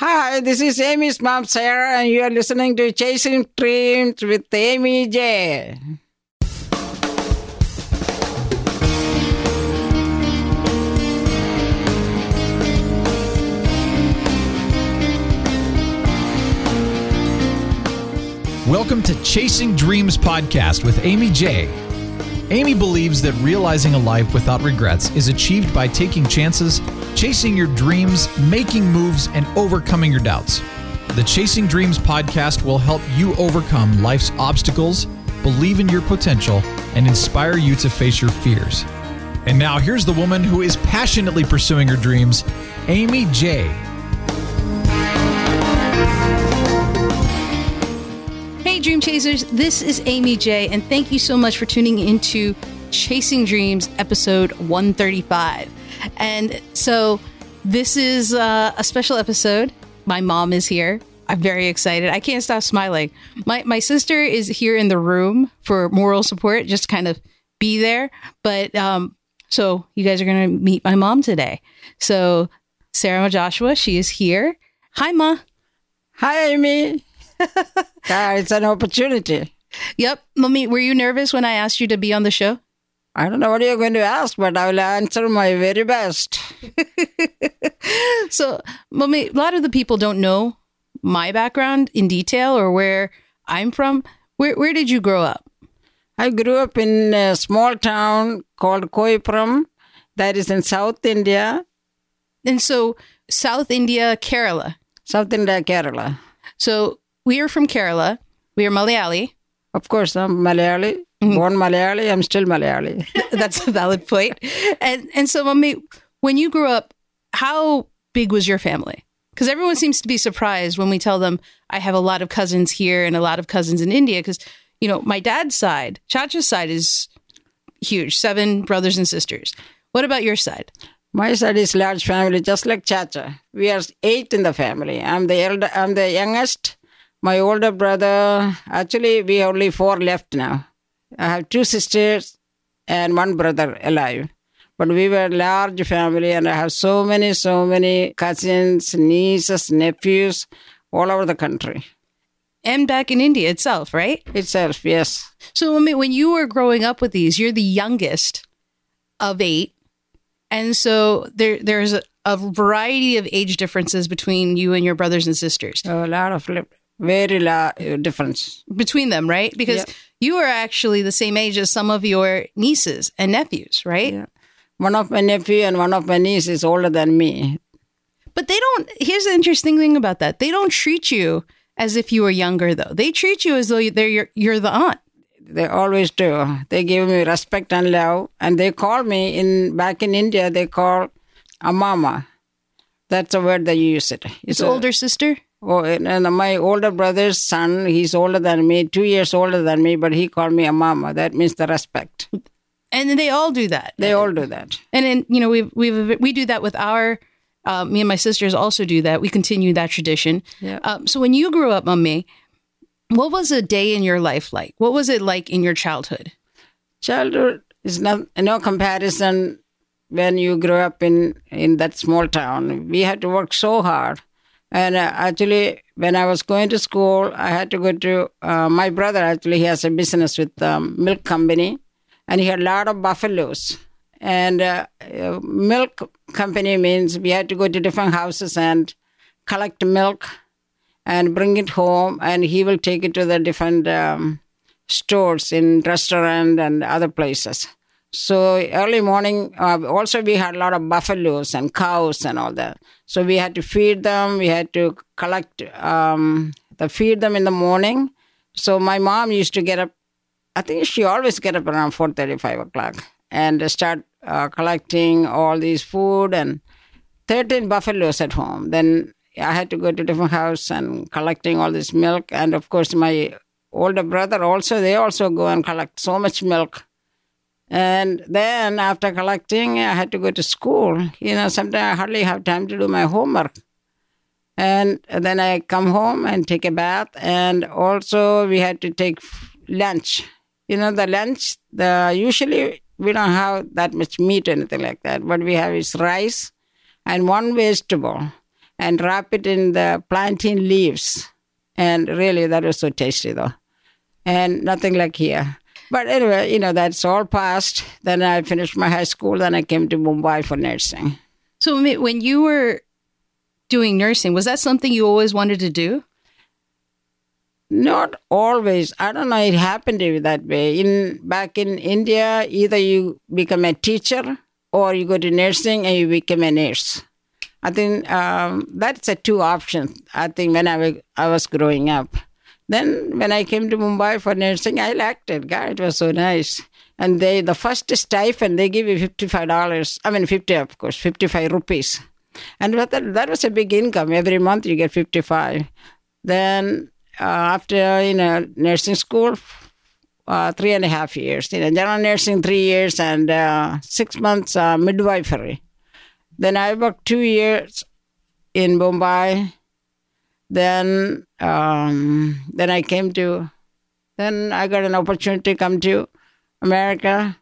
Hi, this is Amy's mom, Sarah, and you are listening to Chasing Dreams with Amy J. Welcome to Chasing Dreams podcast with Amy J. Amy believes that realizing a life without regrets is achieved by taking chances, chasing your dreams, making moves, and overcoming your doubts. The Chasing Dreams podcast will help you overcome life's obstacles, believe in your potential, and inspire you to face your fears. And now, here's the woman who is passionately pursuing her dreams, Amy J. Hey, Dream Chasers, this is Amy J, and thank you so much for tuning into Chasing Dreams episode 135. And so, this is uh, a special episode. My mom is here. I'm very excited. I can't stop smiling. My, my sister is here in the room for moral support, just to kind of be there. But um, so, you guys are going to meet my mom today. So, Sarah Joshua, she is here. Hi, Ma. Hi, Amy. yeah, it's an opportunity. Yep. Mommy, were you nervous when I asked you to be on the show? I don't know what you're going to ask, but I will answer my very best. so, Mommy, a lot of the people don't know my background in detail or where I'm from. Where where did you grow up? I grew up in a small town called Koipuram, that is in South India. And so, South India, Kerala. South India, Kerala. So, we are from Kerala. We are Malayali. Of course, I'm Malayali. Mm-hmm. Born Malayali, I'm still Malayali. That's a valid point. And and so, mommy, when you grew up, how big was your family? Because everyone seems to be surprised when we tell them I have a lot of cousins here and a lot of cousins in India. Because you know, my dad's side, Chacha's side, is huge, seven brothers and sisters. What about your side? My side is large family, just like Chacha. We are eight in the family. I'm the elder. I'm the youngest. My older brother, actually, we only four left now. I have two sisters and one brother alive. But we were a large family, and I have so many, so many cousins, nieces, nephews all over the country. And back in India itself, right? Itself, yes. So, I mean, when you were growing up with these, you're the youngest of eight. And so there, there's a, a variety of age differences between you and your brothers and sisters. A lot of very large difference between them, right? Because yeah. You are actually the same age as some of your nieces and nephews, right? Yeah. One of my nephew and one of my niece is older than me. But they don't. Here's the interesting thing about that: they don't treat you as if you were younger, though. They treat you as though they're your, you're the aunt. They always do. They give me respect and love, and they call me in back in India. They call a mama. That's a word they use it. It's, it's older sister. Oh, and my older brother's son, he's older than me, two years older than me, but he called me a mama. That means the respect. And they all do that. They all do that. And then you know we we we do that with our. Uh, me and my sisters also do that. We continue that tradition. Yeah. Um, so when you grew up, mommy, what was a day in your life like? What was it like in your childhood? Childhood is not no comparison when you grew up in in that small town. We had to work so hard and uh, actually, when I was going to school, I had to go to uh, my brother. Actually, he has a business with um, milk company, and he had a lot of buffaloes. And uh, milk company means we had to go to different houses and collect milk and bring it home, and he will take it to the different um, stores in restaurant and other places. So early morning, uh, also we had a lot of buffaloes and cows and all that. So we had to feed them. We had to collect um, the feed them in the morning. So my mom used to get up. I think she always get up around four thirty, five o'clock, and start uh, collecting all these food and thirteen buffaloes at home. Then I had to go to different house and collecting all this milk. And of course, my older brother also they also go and collect so much milk and then after collecting, I had to go to school. You know, sometimes I hardly have time to do my homework. And then I come home and take a bath. And also we had to take lunch. You know, the lunch, the usually we don't have that much meat or anything like that. What we have is rice and one vegetable. and wrap it in the plantain leaves. And really, that was so tasty, though. And nothing like here. But anyway, you know, that's all past. Then I finished my high school. Then I came to Mumbai for nursing. So when you were doing nursing, was that something you always wanted to do? Not always. I don't know. It happened to be that way. In back in India, either you become a teacher or you go to nursing and you become a nurse. I think um, that's a two options. I think when I I was growing up. Then when I came to Mumbai for nursing, I liked it. God, it was so nice. And they the first stipend they give you fifty five dollars. I mean fifty, of course, fifty five rupees. And that that was a big income. Every month you get fifty five. Then uh, after you know nursing school, uh, three and a half years. You know, general nursing three years and uh, six months uh, midwifery. Then I worked two years in Mumbai. Then um, then I came to. Then I got an opportunity to come to America.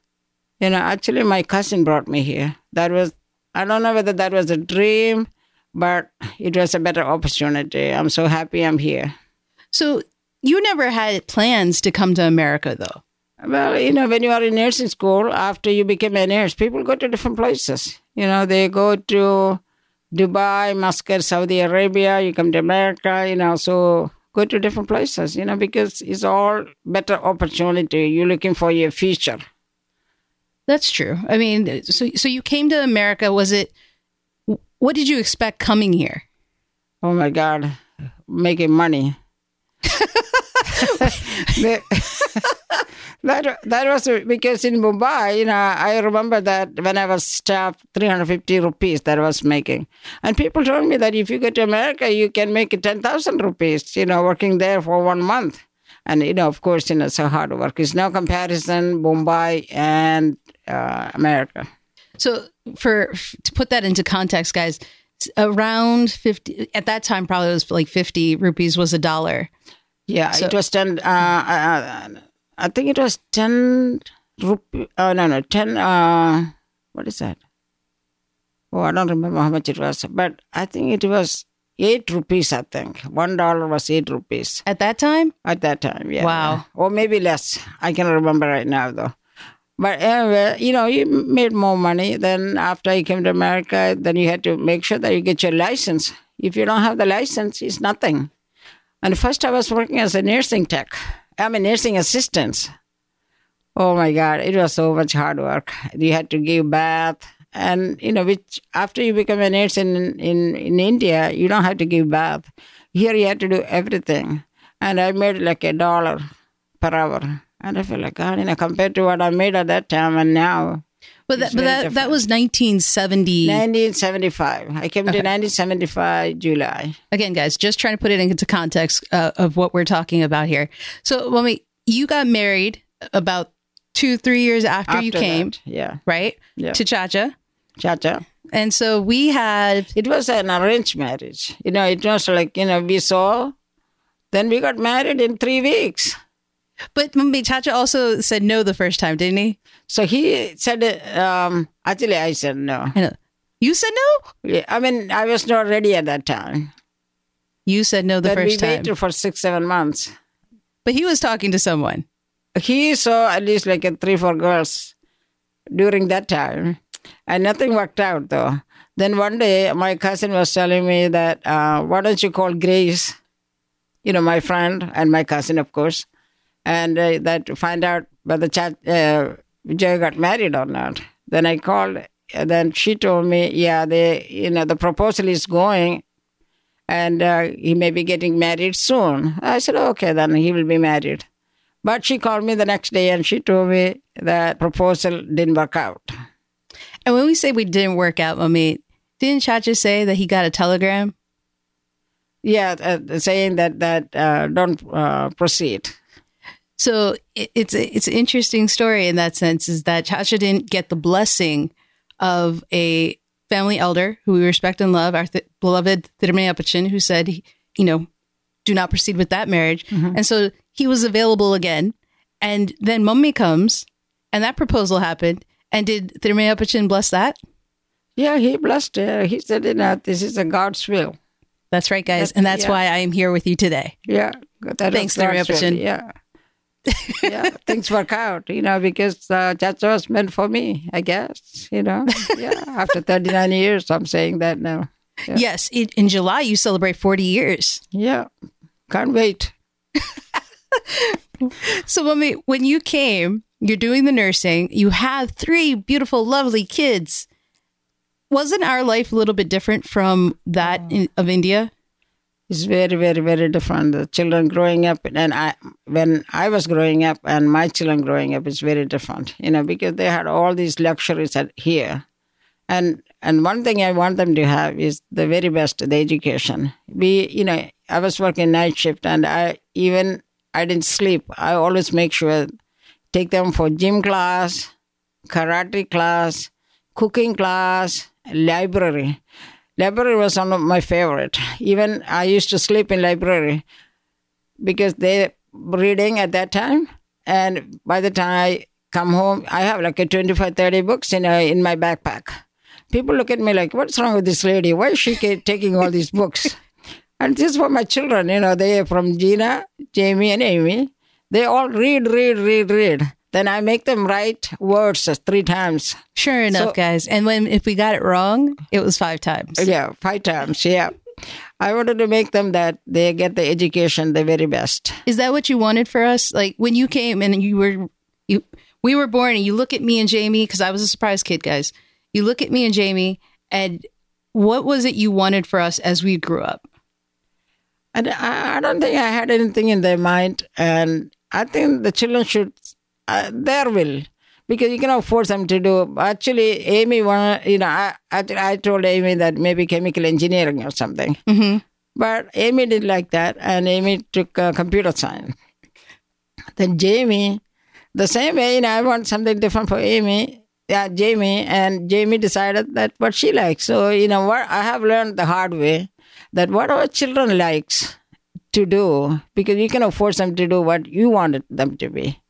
You know, actually, my cousin brought me here. That was I don't know whether that was a dream, but it was a better opportunity. I'm so happy I'm here. So you never had plans to come to America, though. Well, you know, when you are in nursing school, after you become a nurse, people go to different places. You know, they go to Dubai, Muscat, Saudi Arabia, you come to America, you know, so go to different places, you know, because it's all better opportunity. You're looking for your future. That's true. I mean, so so you came to America. Was it? What did you expect coming here? Oh my God, making money. That that was because in Mumbai, you know, I remember that when I was staff, 350 rupees that I was making, and people told me that if you go to America, you can make 10,000 rupees, you know, working there for one month. And you know, of course, you know, a hard work. It's no comparison Mumbai and uh, America. So for to put that into context, guys, around fifty at that time, probably it was like fifty rupees was a dollar. Yeah, So- it was ten. Uh, uh, I think it was ten rupee. Oh no, no, ten. Uh, what is that? Oh, I don't remember how much it was, but I think it was eight rupees. I think one dollar was eight rupees At that time, at that time. Yeah, Wow. or maybe less. I can't remember right now though. But anyway, you know, you made more money. Then after you came to America, then you had to make sure that you get your license. If you don't have the license, it's nothing. And first, I was working as a nursing tech. I'm a nursing assistant. Oh my God, it was so much hard work. You had to give bath, and you know, which after you become a nurse in in in India, you don't have to give bath. Here, you have to do everything, and I made like a dollar per hour, and I feel like God, you know, compared to what I made at that time and now. But that but that that was nineteen seventy. 1975. I came to 1975 July. Again, guys, just trying to put it into context uh, of what we're talking about here. So, when we you got married about two three years after, you came, that, yeah, right, Yeah. to Chacha, cha-cha. and so we had It was an arranged marriage. You know, it was like, you know, we saw, then we got married in three weeks. But Chacha also said no the first time, didn't he? So he said, um, actually, I said no. I. You said no. Yeah, I mean, I was not ready at that time. You said no the then first we time. waited for six, seven months. But he was talking to someone. He saw at least like a three, four girls during that time, and nothing worked out though. Then one day, my cousin was telling me that, uh, why don't you call Grace, you know, my friend and my cousin, of course, and uh, that to find out whether Ch- uh, Vijay got married or not. Then I called, and then she told me, yeah, they, you know, the proposal is going, and uh, he may be getting married soon. I said, okay, then he will be married. But she called me the next day and she told me that proposal didn't work out. And when we say we didn't work out, Mummy, didn't Chacha say that he got a telegram? Yeah, uh, saying that that uh, don't uh, proceed. So it, it's a, it's an interesting story in that sense. Is that Chacha didn't get the blessing of a family elder who we respect and love, our th- beloved Thirumay Apachin, who said, you know, do not proceed with that marriage. Mm-hmm. And so he was available again. And then Mummy comes, and that proposal happened. And did Thirumay Apachin bless that? Yeah, he blessed her. He said, you know, this is a God's will. That's right, guys. That's- and that's yeah. why I am here with you today. Yeah. That Thanks, was Larry God's will, Epperson. Yeah. Yeah, things work out, you know, because uh, that was meant for me, I guess, you know. Yeah, after 39 years, I'm saying that now. Yeah. Yes, it, in July you celebrate 40 years. Yeah, can't wait. So when we, when you came, you're doing the nursing. You have three beautiful, lovely kids. Wasn't our life a little bit different from that in, of India? It's very, very, very different. The children growing up, and I, when I was growing up, and my children growing up, is very different. You know, because they had all these luxuries at here, and and one thing I want them to have is the very best, the education. We, you know, I was working night shift, and I even I didn't sleep. I always make sure take them for gym class, karate class, cooking class, library. Library was one of my favorite. Even I used to sleep in library because they reading at that time. And by the time I come home, I have like a 25, 30 books in, a, in my backpack. People look at me like, what's wrong with this lady? Why is she taking all these books? And this is for my children, you know, they from Gina, Jamie, and Amy. They all read, read, read, read. Then I make them write words three times. Sure enough, So- guys. And when if we got it wrong, it was five times. Yeah, five times. Yeah. I wanted to make them that they get the education the very best. Is that what you wanted for us? Like when you came and you were you we were born and you look at me and Jamie because I was a surprise kid, guys. You look at me and Jamie and what was it you wanted for us as we grew up? And I, I don't think I had anything in their mind. And I think the children should, uh, their will, because you cannot force them to do. Actually, Amy, wanted, you know, I, I, I told Amy that maybe chemical engineering or something. Mm-hmm. But Amy didn't like that, and Amy took uh, computer science. Then Jamie, the same way, you know, I want something different for Amy. Yeah, Jamie, and Jamie decided that what she likes. So you know what, I have learned the hard way that what our children likes to do, because you cannot force them to do what you wanted them to be.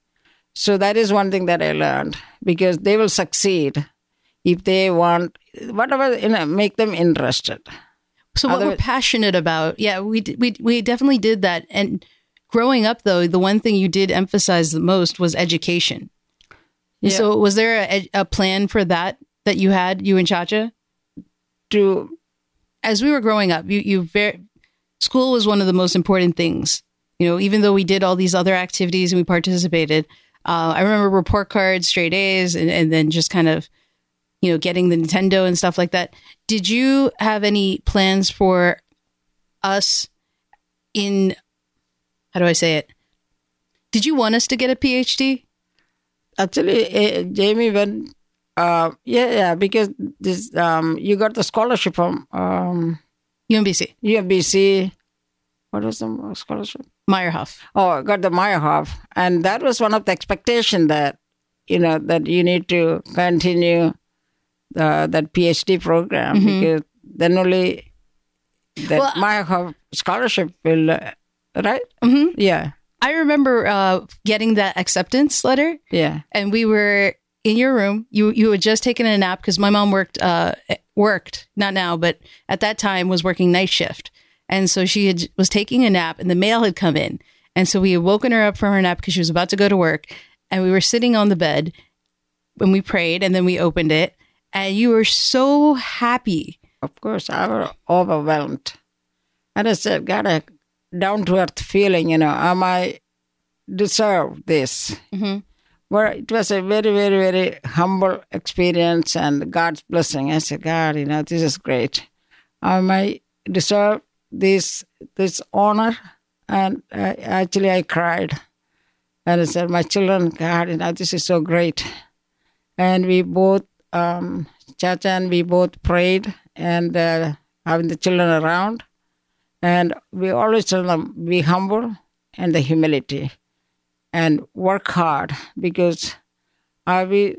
So that is one thing that I learned because they will succeed if they want whatever you know make them interested. So what we're passionate about, yeah, we we we definitely did that. And growing up, though, the one thing you did emphasize the most was education. Yeah. So was there a, a plan for that that you had, you and Chacha? To as we were growing up, you you very school was one of the most important things. You know, even though we did all these other activities and we participated, uh, I remember report cards, straight A's, and, and then just kind of, you know, getting the Nintendo and stuff like that. Did you have any plans for us in? How do I say it? Did you want us to get a PhD? actually uh, jamie went uh, yeah yeah because this um, you got the scholarship from um, UMBC, umbc what was the scholarship Meyerhoff. oh I got the meyerhoff. And that was one of the expectation that you know that you need to continue the, that phd program because then only that Well, meyerhoff scholarship will uh, right? Mhm. yeah. I remember uh, getting that acceptance letter. Yeah. And we were in your room. You you had just taken a nap because my mom worked uh worked not now, but at that time was working night shift, and so she had was taking a nap, and the mail had come in, and so we had woken her up from her nap because she was about to go to work, and we were sitting on the bed when we prayed, and then we opened it, and you were so happy. Of course, I was overwhelmed. And I said, God, a down to earth feeling, you know, am I deserve this? Mhm. Well, it was a very, very, very humble experience and God's blessing. I said, God, you know, this is great. Am I deserve this this honor? And I, actually, I cried. And I said, my children, God, you know, this is so great. And we both, um, Chacha and we both prayed and uh, having the children around. And we always tell them, be humble and the humility and work hard because are we,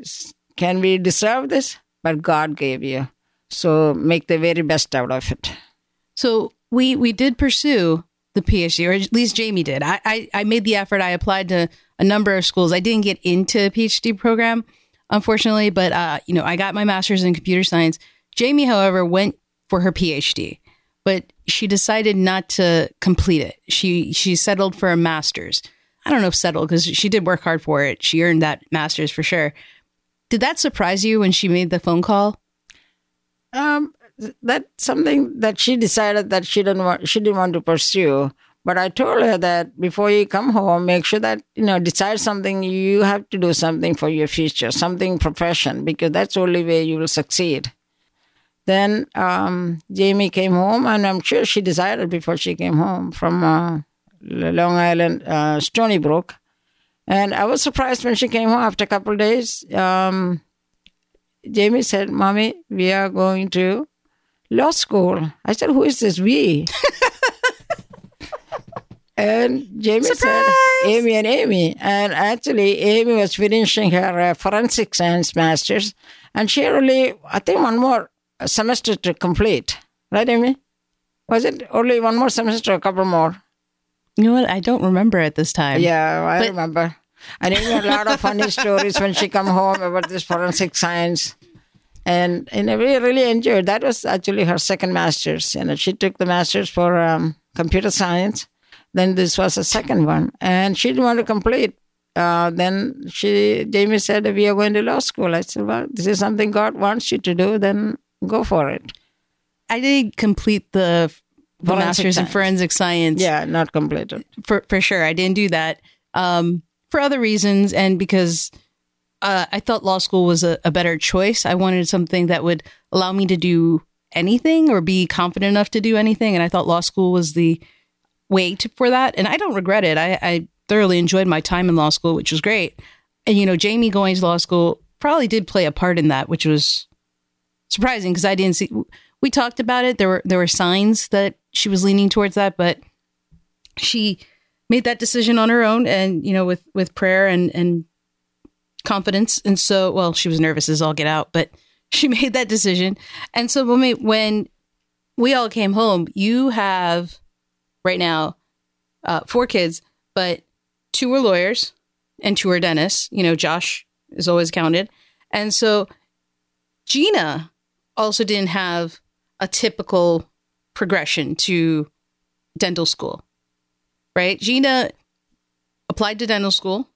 can we deserve this? But God gave you. So make the very best out of it. So we we did pursue the PhD, or at least Jamie did. I, I I made the effort. I applied to a number of schools. I didn't get into a PhD program, unfortunately, but uh, you know, I got my master's in computer science. Jamie, however, went for her PhD. but she decided not to complete it. She she settled for a master's. I don't know if settled because she did work hard for it. She earned that master's for sure. Did that surprise you when she made the phone call? Um, that's something that she decided that she didn't want. She didn't want to pursue. But I told her that before you come home, make sure that you know decide something. You have to do something for your future, something profession, because that's the only way you will succeed. Then um, Jamie came home, and I'm sure she decided before she came home from uh, Long Island, uh, Stony Brook. And I was surprised when she came home after a couple of days. Um, Jamie said, Mommy, we are going to law school. I said, Who is this we? and Jamie Surprise! said, Amy and Amy. And actually, Amy was finishing her uh, forensic science master's, and she only, I think, one more semester to complete. Right, Amy? Was it only one more semester, or a couple more? You know what? I don't remember at this time. Yeah, I But- remember. I knew a lot of funny stories when she come home about this forensic science. And, and we really enjoyed. That was actually her second master's. You know, she took the master's for um, computer science. Then this was a second one, and she didn't want to complete. Uh, then she, Jamie said, "We are going to law school." I said, "Well, this is something God wants you to do. Then go for it." I didn't complete the, the master's in forensic science. Yeah, not completed. for for sure. I didn't do that um, for other reasons, and because uh, I thought law school was a, a better choice. I wanted something that would allow me to do anything or be confident enough to do anything, and I thought law school was the way to, for that. And I don't regret it. I, I thoroughly enjoyed my time in law school, which was great. And you know, Jamie going to law school probably did play a part in that, which was surprising because I didn't see. We talked about it. There were there were signs that she was leaning towards that, but she made that decision on her own and you know with with prayer and and confidence and so well she was nervous as all get out but she made that decision and so when we when we all came home you have right now uh, four kids but two are lawyers and two are dentists you know josh is always counted and so gina also didn't have a typical progression to dental school right? Gina applied to dental school.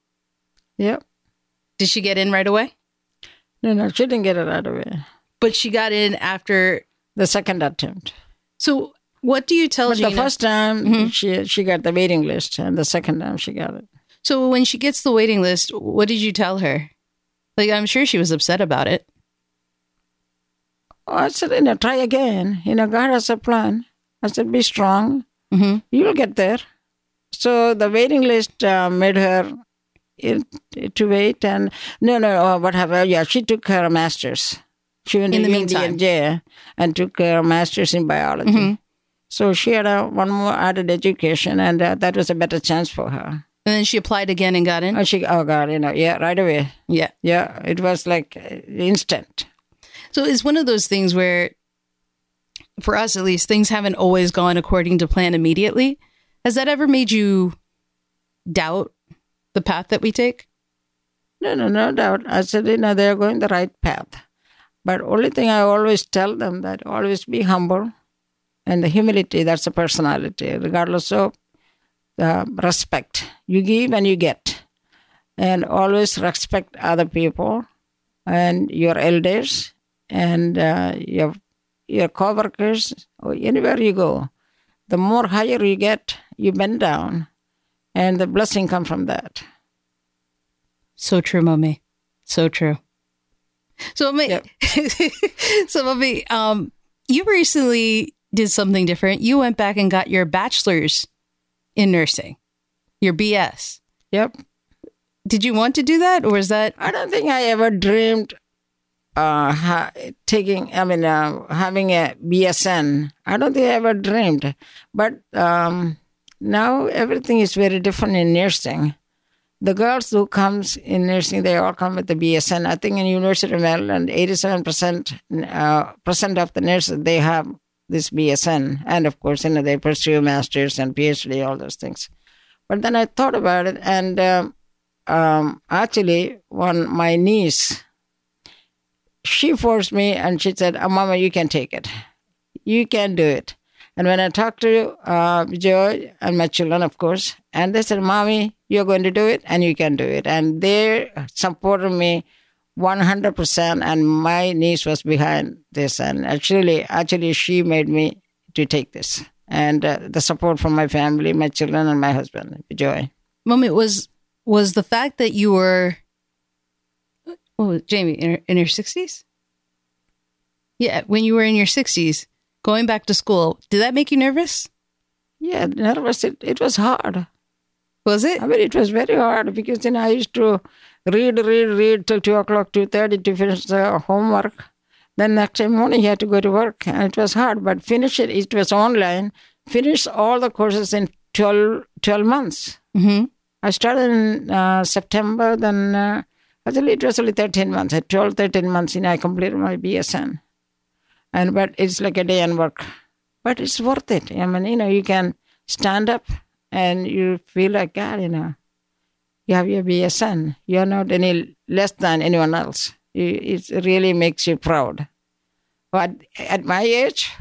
Yep. Did she get in right away? No, no, she didn't get it right away. But she got in after. The second attempt. So, what do you tell But Gina? the first time Mhm. she she got the waiting list, and the second time she got it. so, when she gets the waiting list, what did you tell her? Like, I'm sure she was upset about it. Oh, I said, you know, try again. You know, God has a plan. I said, be strong. hmm You'll get there. So the waiting list uh, made her to wait, and no, no, uh, what happened? Yeah, she took her master's. She went In to the meantime. UNJ and took her master's in biology. Mhm. So she had a, one more added education, and uh, that was a better chance for her. And then she applied again and got in. And she, oh God, you know, yeah, right away. Yeah. Yeah, it was like uh, instant. So it's one of those things where, for us at least, things haven't always gone according to plan immediately. Has that ever made you doubt the path that we take? No, no, no doubt. I said, you know, they're going the right path. But only thing I always tell them that always be humble, and the humility that's a personality, regardless of the respect. You give and you get, and always respect other people and your elders and uh, your your coworkers or anywhere you go. The more higher you get, you bend down, and the blessing come from that. So true, mommy. So true. So, mommy, Yep. so, mommy, um, you recently did something different. You went back and got your bachelor's in nursing, your BS. Yep. Did you want to do that, or was that? I don't think I ever dreamed uh, ha- taking, I mean, uh, having a BSN. I don't think I ever dreamed. But um, now everything is very different in nursing. The girls who comes in nursing, they all come with the BSN. I think in University of Maryland, 87% uh, percent of the nurses, they have this BSN. And of course, you know, they pursue masters and PhD, all those things. But then I thought about it, and um, um, actually, one my niece, she forced me, and she said, oh, "Mama, you can take it. You can do it." And when I talked to uh, Joe and my children, of course, and they said, Mommy, you're going to do it and you can do it. And they supported me 100% and my niece was behind this. And actually, actually, she made me to take this. And uh, the support from my family, my children, and my husband, Joy. Mom, it was was the fact that you were, oh, Jamie, in, in your sixties. Yeah, when you were in your sixties, going back to school, did that make you nervous? Yeah, nervous. It, it was hard. Was it? I mean, it was very hard because know I used to read, read, read till two o'clock, two thirty to finish the homework. Then next morning you had to go to work, and it was hard. But finish it. It was online. Finish all the courses in 12, 12 months. Mm-hmm. I started in uh, September. Then uh, actually it was only thirteen months. At 12, 13 months, know, I completed my BSN. And but it's like a day and work, but it's worth it. I mean, you know, you can stand up and you feel like God, you know, you have your BSN. You're not any less than anyone else. It really makes you proud. But at my age,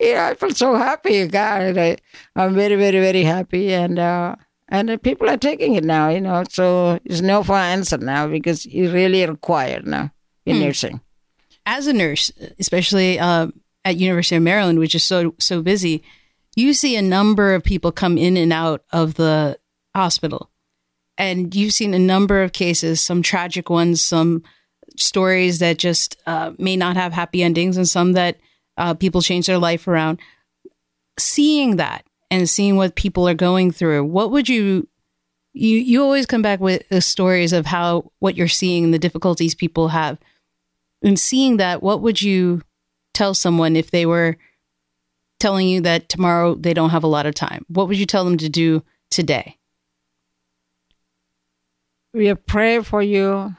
yeah, I feel so happy. God, I, am very, very, very happy, and uh, and people are taking it now. You know, so it's no for answer now because it's really required now in hmm. nursing. As a nurse, especially uh, at University of Maryland, which is so so busy, you see a number of people come in and out of the hospital. And you've seen a number of cases, some tragic ones, some stories that just uh, may not have happy endings, and some that uh, people change their life around. Seeing that and seeing what people are going through, what would you? You you always come back with stories of how what you're seeing and the difficulties people have. And seeing that, what would you tell someone if they were telling you that tomorrow they don't have a lot of time? What would you tell them to do today? We pray for you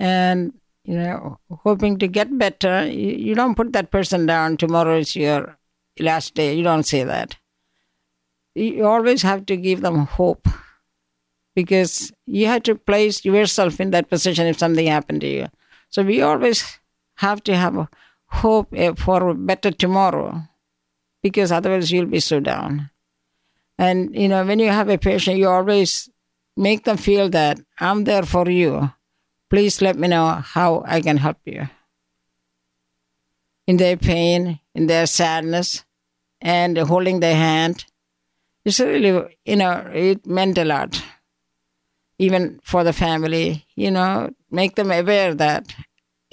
and, you know, hoping to get better. You, you don't put that person down. Tomorrow is your last day. You don't say that. You always have to give them hope because you have to place yourself in that position if something happened to you. So we always have to have hope eh, for a better tomorrow because otherwise you'll be so down. And, you know, when you have a patient, you always make them feel that I'm there for you. Please let me know how I can help you. In their pain, in their sadness, and holding their hand. It's really, you know, it meant a lot. Even for the family, you know, make them aware that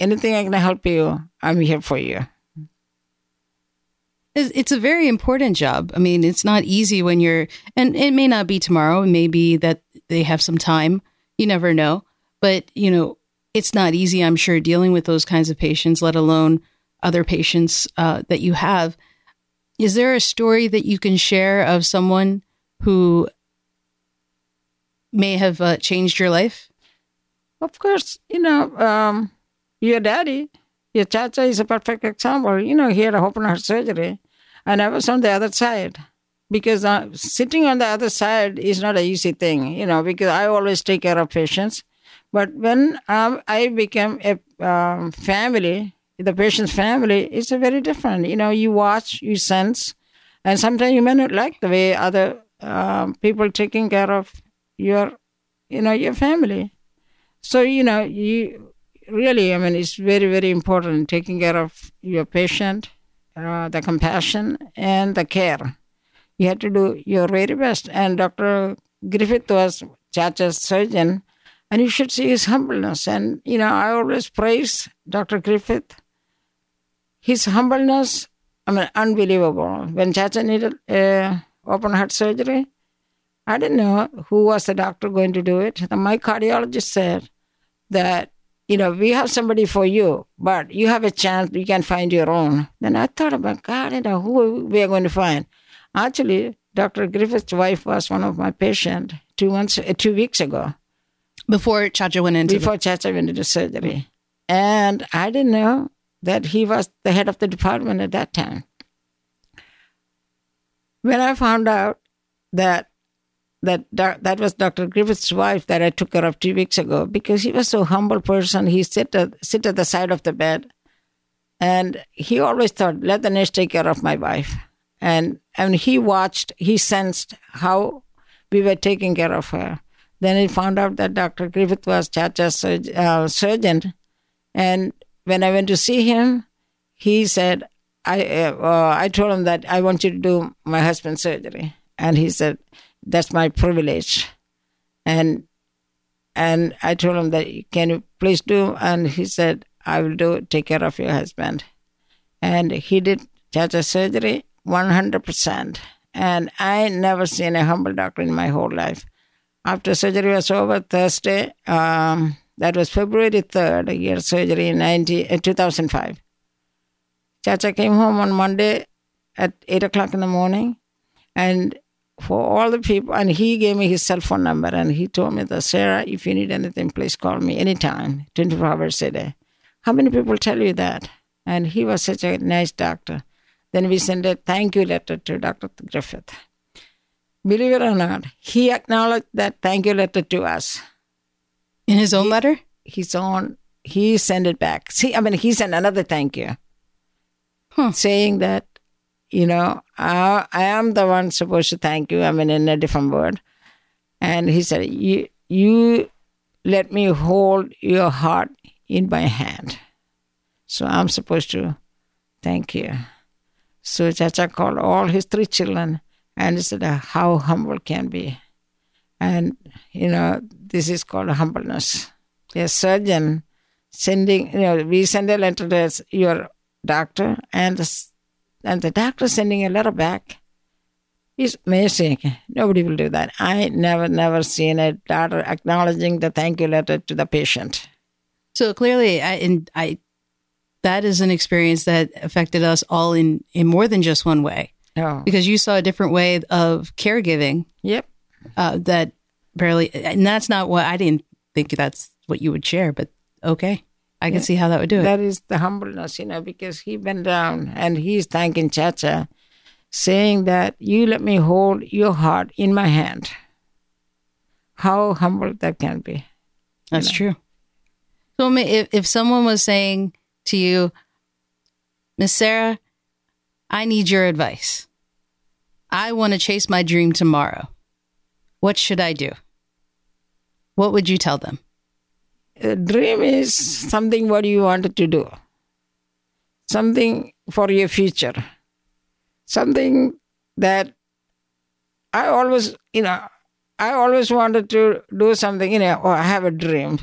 anything I can help you, I'm here for you. It's a very important job. I mean, it's not easy when you're, and it may not be tomorrow. It may be that they have some time. You never know. But, you know, it's not easy, I'm sure, dealing with those kinds of patients, let alone other patients uh, that you have. Is there a story that you can share of someone who may have uh, changed your life? Of course, you know, um, your daddy, your chacha is a perfect example. You know, he had open heart surgery and I was on the other side because uh, sitting on the other side is not an easy thing, you know, because I always take care of patients. But when um, I became a um, family, the patient's family, it's a very different. You know, you watch, you sense, and sometimes you may not like the way other um, people taking care of your, you know, your family. So you know, you really, I mean, it's very, very important taking care of your patient uh, the compassion and the care. You have to do your very best. And Dr. Griffith was Chacha's surgeon, and you should see his humbleness. And, you know, I always praise Dr. Griffith. His humbleness, I mean, unbelievable. When Chacha needed uh, open heart surgery, I didn't know who was the doctor going to do it. My cardiologist said that you know, we have somebody for you, but you have a chance, you can find your own. Then I thought about, God, you know, who we are going to find. Actually, Dr. Griffith's wife was one of my patients two months, uh, two weeks ago. Before Chacha went into Before the- Chacha went into surgery. And I didn't know that he was the head of the department at that time. When I found out that that that was Dr. Griffith's wife that I took care of two weeks ago because he was so humble person. He sit at, sit at the side of the bed, And he always thought, let the nurse take care of my wife. And and he watched, he sensed how we were taking care of her. Then he found out that Dr. Griffith was Chacha's surg- uh, surgeon. And when I went to see him, he said, I, uh, uh, I told him that I want you to do my husband's surgery. And he said, that's my privilege. And and I told him that, can you please do? And he said, I will do, take care of your husband. And he did Chacha surgery 100%. And I never seen a humble doctor in my whole life. After surgery was over Thursday, um, that was February 3rd, year surgery in 90, uh, 2005. Chacha came home on Monday at 8 o'clock in the morning. And for all the people, and he gave me his cell phone number and he told me that, Sarah, if you need anything, please call me anytime, 24 hours a day. How many people tell you that? And he was such a nice doctor. Then we sent a thank you letter to Dr. Griffith. Believe it or not, he acknowledged that thank you letter to us. In his own letter? His own, he sent it back. See, I mean, he sent another thank you, Huh. saying that, you know, I, I am the one supposed to thank you. I mean, in a different word. And he said, you, you let me hold your heart in my hand. So I'm supposed to thank you. So Chacha called all his three children and he said, How humble can be. And, you know, this is called humbleness. A surgeon sending, you know, we send a letter to your doctor, and the, and the doctor sending a letter back. It's amazing. Nobody will do that. I never, never seen a doctor acknowledging the thank you letter to the patient. So clearly, I, and I, that is an experience that affected us all in, in more than just one way Oh, because you saw a different way of caregiving yep. uh, that barely, and that's not what I didn't think that's what you would share, but okay. I can see how that would do it. That is the humbleness, you know, because he bent down and he's thanking Chacha, saying that you let me hold your heart in my hand. How humble that can be. That's true. So if, if someone was saying to you, Miss Sarah, I need your advice. I want to chase my dream tomorrow. What should I do? What would you tell them? A dream is something what you wanted to do, something for your future, something that I always, you know, I always wanted to do something, you know, or I have a dream.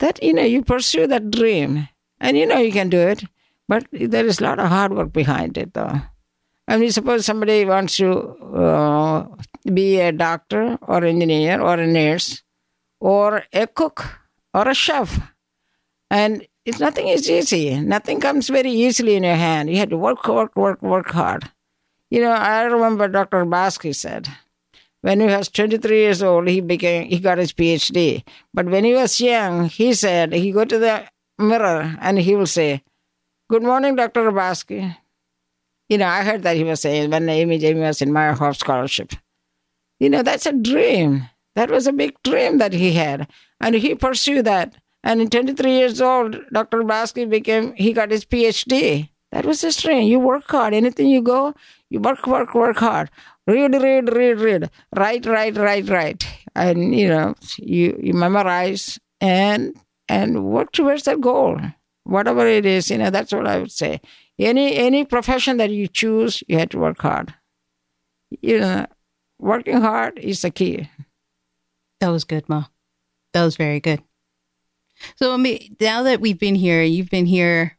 That, you know, you pursue that dream and you know you can do it, but there is a lot of hard work behind it, though. I mean, suppose somebody wants to uh, be a doctor or engineer or a nurse or a cook or a chef. And it's nothing is easy. Nothing comes very easily in your hand. You have to work, work, work, work hard. You know, I remember Dr. Hrabowski said, when he was 23 years old, he became he got his PhD. But when he was young, he said he go to the mirror and he will say, "Good morning, Dr. Hrabowski." You know, I heard that he was saying when Amy Jamie was in Meyerhoff Scholarship. You know, that's a dream. That was a big dream that he had. And he pursued that. And in 23 years old, Dr. Hrabowski became, he got his PhD. That was his dream. You work hard. Anything you go, you work, work, work hard. Read, read, read, read. Write, write, write, write. And, you know, you, you memorize and, and work towards that goal. Whatever it is, you know, that's what I would say. Any, any profession that you choose, you have to work hard. You know, working hard is the key. That was good, Ma. That was very good. So, I mean, now that we've been here, you've been here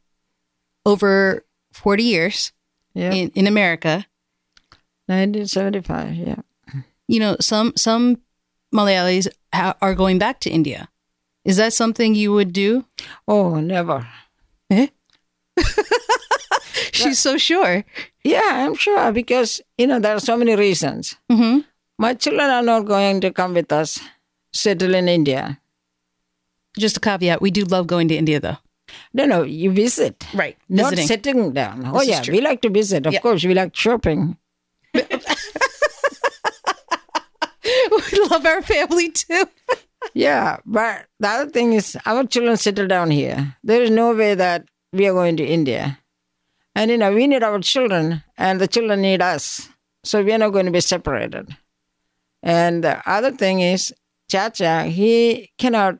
over 40 years Yeah. in, in America. 1975, yeah. You know, some some Malayalis ha- are going back to India. Is that something you would do? Oh, never. Eh? She's so sure. Yeah, I'm sure because, you know, there are so many reasons. hmm My children are not going to come with us, settle in India. Just a caveat: we do love going to India, though. No, no, you visit. Right, Not visiting. sitting down. oh, This is yeah, we like to visit. Of Yeah. course, we like shopping. we love our family too. Yeah, but the other thing is our children settle down here. There is no way that we are going to India. And, you know, we need our children, and the children need us. So we are not going to be separated. And the other thing is, Chacha, he cannot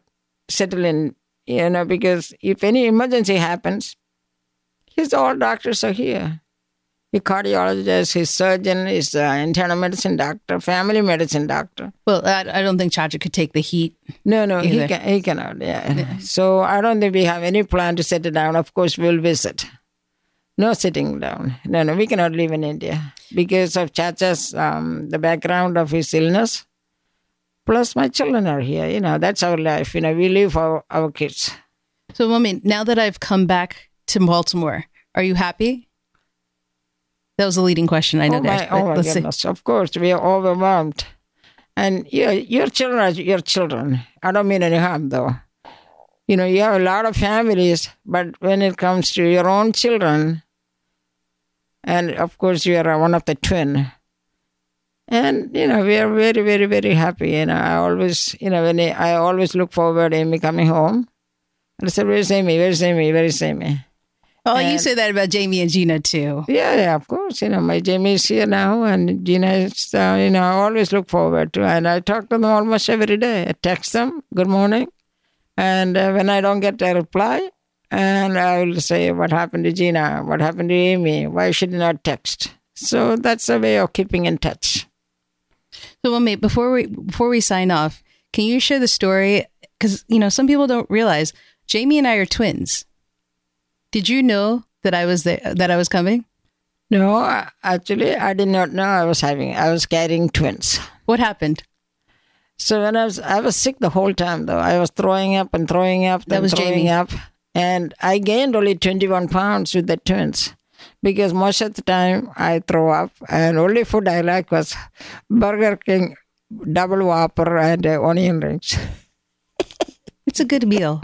settle in, you know, because if any emergency happens, his all doctors are here. His cardiologist, his surgeon, his uh, internal medicine doctor, family medicine doctor. Well, I, I don't think Chacha could take the heat. No, no, he, can, he cannot. Yeah. So I don't think we have any plan to settle down. Of course, we'll visit. No sitting down. No, no, we cannot live in India because of Chacha's um, the background of his illness. Plus, my children are here. You know, that's our life. You know, we live for our kids. So, mommy, now that I've come back to Baltimore, are you happy? That was a leading question. I know oh that. my, oh my Let's see. goodness! Of course, we are overwhelmed. And your your children are your children. I don't mean any harm, though. You know, you have a lot of families, but when it comes to your own children, and of course, you are one of the twin. And you know, we are very, very, very happy. You know, I always, you know, when I, I always look forward to Aimee coming home. And I said, "Where's Aimee? Where's Aimee? Where's Aimee?" Oh, you say that about Jamie and Gina too. Yeah, yeah, of course. You know, my Jamie is here now, and Gina is, uh, you know, I always look forward to, and I talk to them almost every day. I text them, good morning, and uh, when I don't get a reply, and I will say, what happened to Gina? What happened to Aimee? Why she did not text? So that's a way of keeping in touch. So, mommy, before we before we sign off, can you share the story? Because you know some people don't realize Jamie and I are twins. Did you know that I was there? That I was coming? No, actually, I did not know I was having, I was carrying twins. What happened? So when I was I was sick the whole time though. I was throwing up and throwing up That was throwing Jamie. up. And I gained only 21 pounds with the twins. Because most of the time I throw up and only food I like was Burger King double whopper and uh, onion rings. It's a good meal.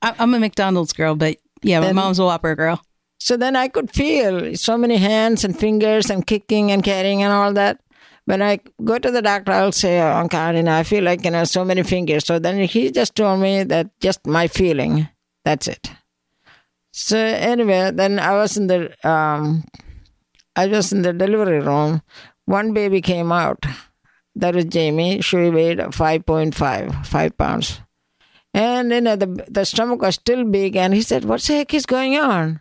I, I'm a McDonald's girl, but yeah, my Then- mom's a Whopper girl. So then I could feel so many hands and fingers and kicking and carrying and all that. When I go to the doctor, I'll say, oh, I feel like, you know, so many fingers. So then he just told me that just my feeling. That's it. So anyway, then I was in the, um, I was in the delivery room. One baby came out. That was Jamie. She weighed 5.5, 5 pounds. And, you know, the, the stomach was still big. And he said, what the heck is going on?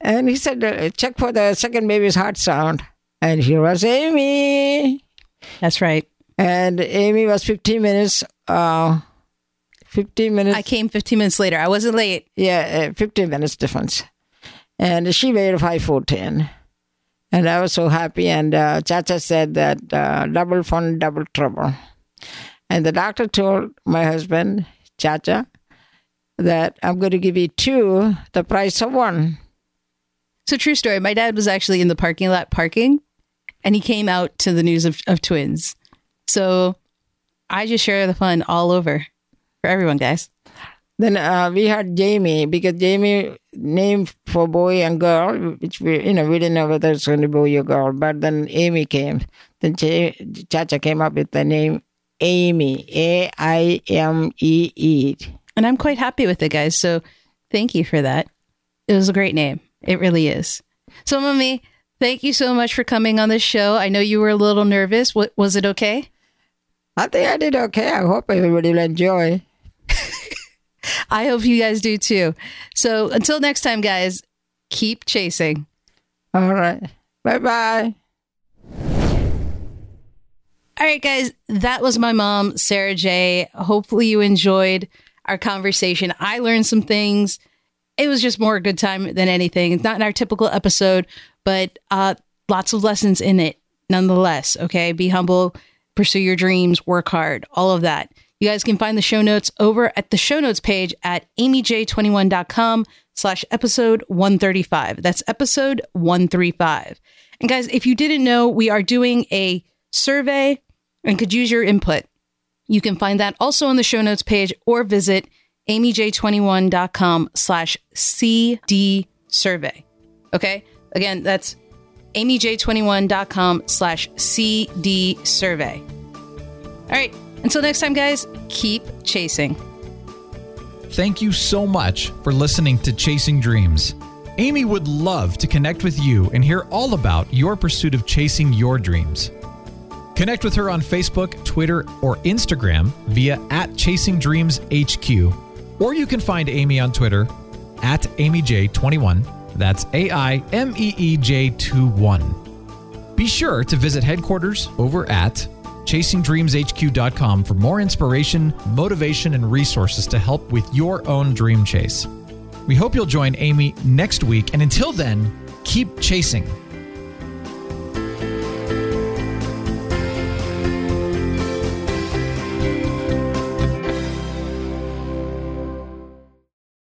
And he said, uh, check for the second baby's heart sound. And here was Aimee. That's right. And Aimee was 15 minutes, uh, 15 minutes, I came 15 minutes later. I wasn't late. yeah, uh, 15 minutes difference. And she weighed 5 foot 10. And I was so happy. And uh, Chacha said that uh, double fun, double trouble. And the doctor told my husband, Chacha, that I'm going to give you two, the price of one. So true story. My dad was actually in the parking lot parking, and he came out to the news of, of twins. So I just share the fun all over for everyone, guys. Then uh, we had Jamie because Jamie name for boy and girl, which we you know we didn't know whether it's going to be boy or girl. But then Aimee came. Then Ch- Chacha came up with the name Aimee, A I M E E. And I'm quite happy with it, guys. So thank you for that. It was a great name. It really is. So, Mommy, thank you so much for coming on this show. I know you were a little nervous. What, was it okay? I think I did okay. I hope everybody will enjoy. I hope you guys do too. So, until next time, guys, keep chasing. All right. Bye bye. All right, guys, that was my mom, Sarah J. Hopefully, you enjoyed our conversation. I learned some things. It was just more a good time than anything. It's not in our typical episode, but uh, lots of lessons in it nonetheless. Okay, be humble, pursue your dreams, work hard, all of that. You guys can find the show notes over at the show notes page at aimeej21.com slash episode 135. That's episode 135. And guys, if you didn't know, we are doing a survey and could use your input. You can find that also on the show notes page or visit aimeej21.com slash cd survey. Okay. Again, that's aimeej21.com slash cd survey. All right. Until next time, guys, keep chasing. thank you so much for listening to Chasing Dreams. Aimee would love to connect with you and hear all about your pursuit of chasing your dreams. Connect with her on Facebook, Twitter, or Instagram via at Chasing Dreams HQ, or you can find Aimee on Twitter at AimeeJ21. That's A I M E E J 21. Be sure to visit headquarters over at chasingdreamshq.com for more inspiration, motivation, and resources to help with your own dream chase. We hope you'll join Aimee next week, and until then, keep chasing.